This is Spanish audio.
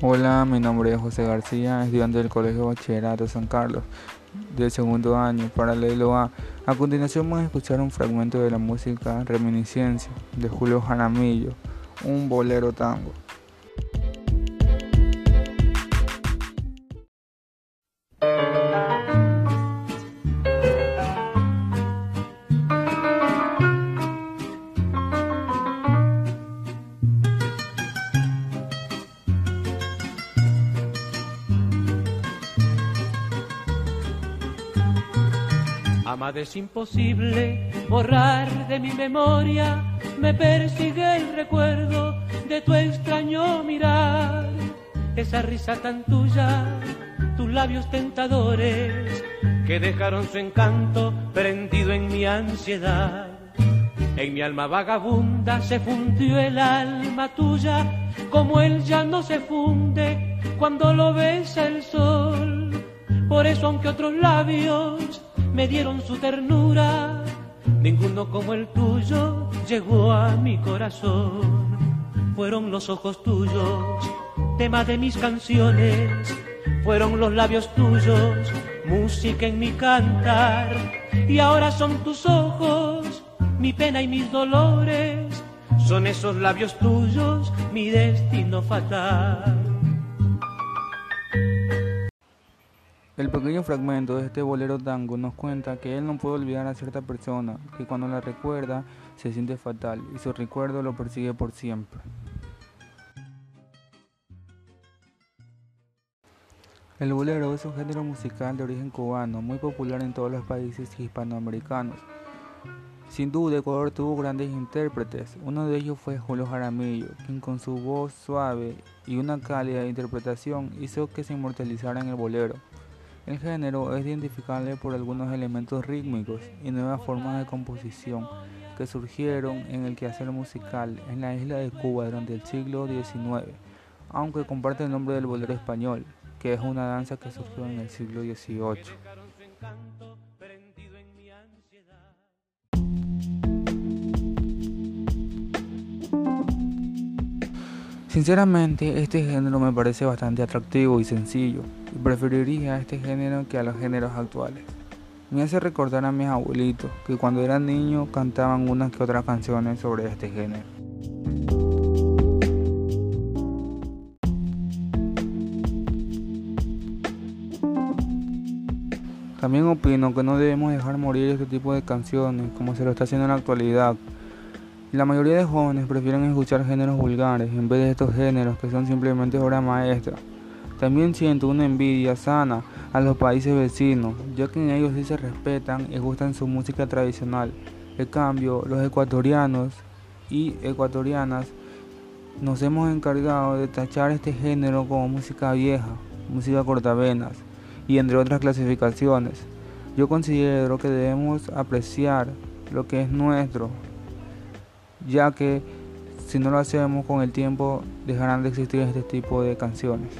Hola, mi nombre es José García, estudiante del Colegio Bachillerato San Carlos, del segundo año, paralelo A. A continuación vamos a escuchar un fragmento de la música Reminiscencia de Julio Jaramillo, un bolero tango. Amada es imposible borrar de mi memoria, me persigue el recuerdo de tu extraño mirar, esa risa tan tuya, tus labios tentadores que dejaron su encanto prendido en mi ansiedad. En mi alma vagabunda se fundió el alma tuya, como él ya no se funde cuando lo besa el sol. Por eso aunque otros labios me dieron su ternura, ninguno como el tuyo llegó a mi corazón. Fueron los ojos tuyos, tema de mis canciones, fueron los labios tuyos, música en mi cantar, y ahora son tus ojos, mi pena y mis dolores, son esos labios tuyos, mi destino fatal. El pequeño fragmento de este bolero tango nos cuenta que él no puede olvidar a cierta persona, que cuando la recuerda se siente fatal y su recuerdo lo persigue por siempre. El bolero es un género musical de origen cubano, muy popular en todos los países hispanoamericanos. Sin duda, Ecuador tuvo grandes intérpretes. Uno de ellos fue Julio Jaramillo, quien con su voz suave y una cálida interpretación hizo que se inmortalizara en el bolero. El género es identificable por algunos elementos rítmicos y nuevas formas de composición que surgieron en el quehacer musical en la isla de Cuba durante el siglo XIX, aunque comparte el nombre del bolero español, que es una danza que surgió en el siglo XVIII. Sinceramente, este género me parece bastante atractivo y sencillo, y preferiría este género que a los géneros actuales. Me hace recordar a mis abuelitos que cuando era niño cantaban unas que otras canciones sobre este género. También opino que no debemos dejar morir este tipo de canciones como se lo está haciendo en la actualidad, la mayoría de jóvenes prefieren escuchar géneros vulgares en vez de estos géneros que son simplemente obra maestra. También siento una envidia sana a los países vecinos, ya que en ellos sí se respetan y gustan su música tradicional. En cambio, los ecuatorianos y ecuatorianas nos hemos encargado de tachar este género como música vieja, música cortavenas y entre otras clasificaciones. Yo considero que debemos apreciar lo que es nuestro, ya que si no lo hacemos con el tiempo dejarán de existir este tipo de canciones.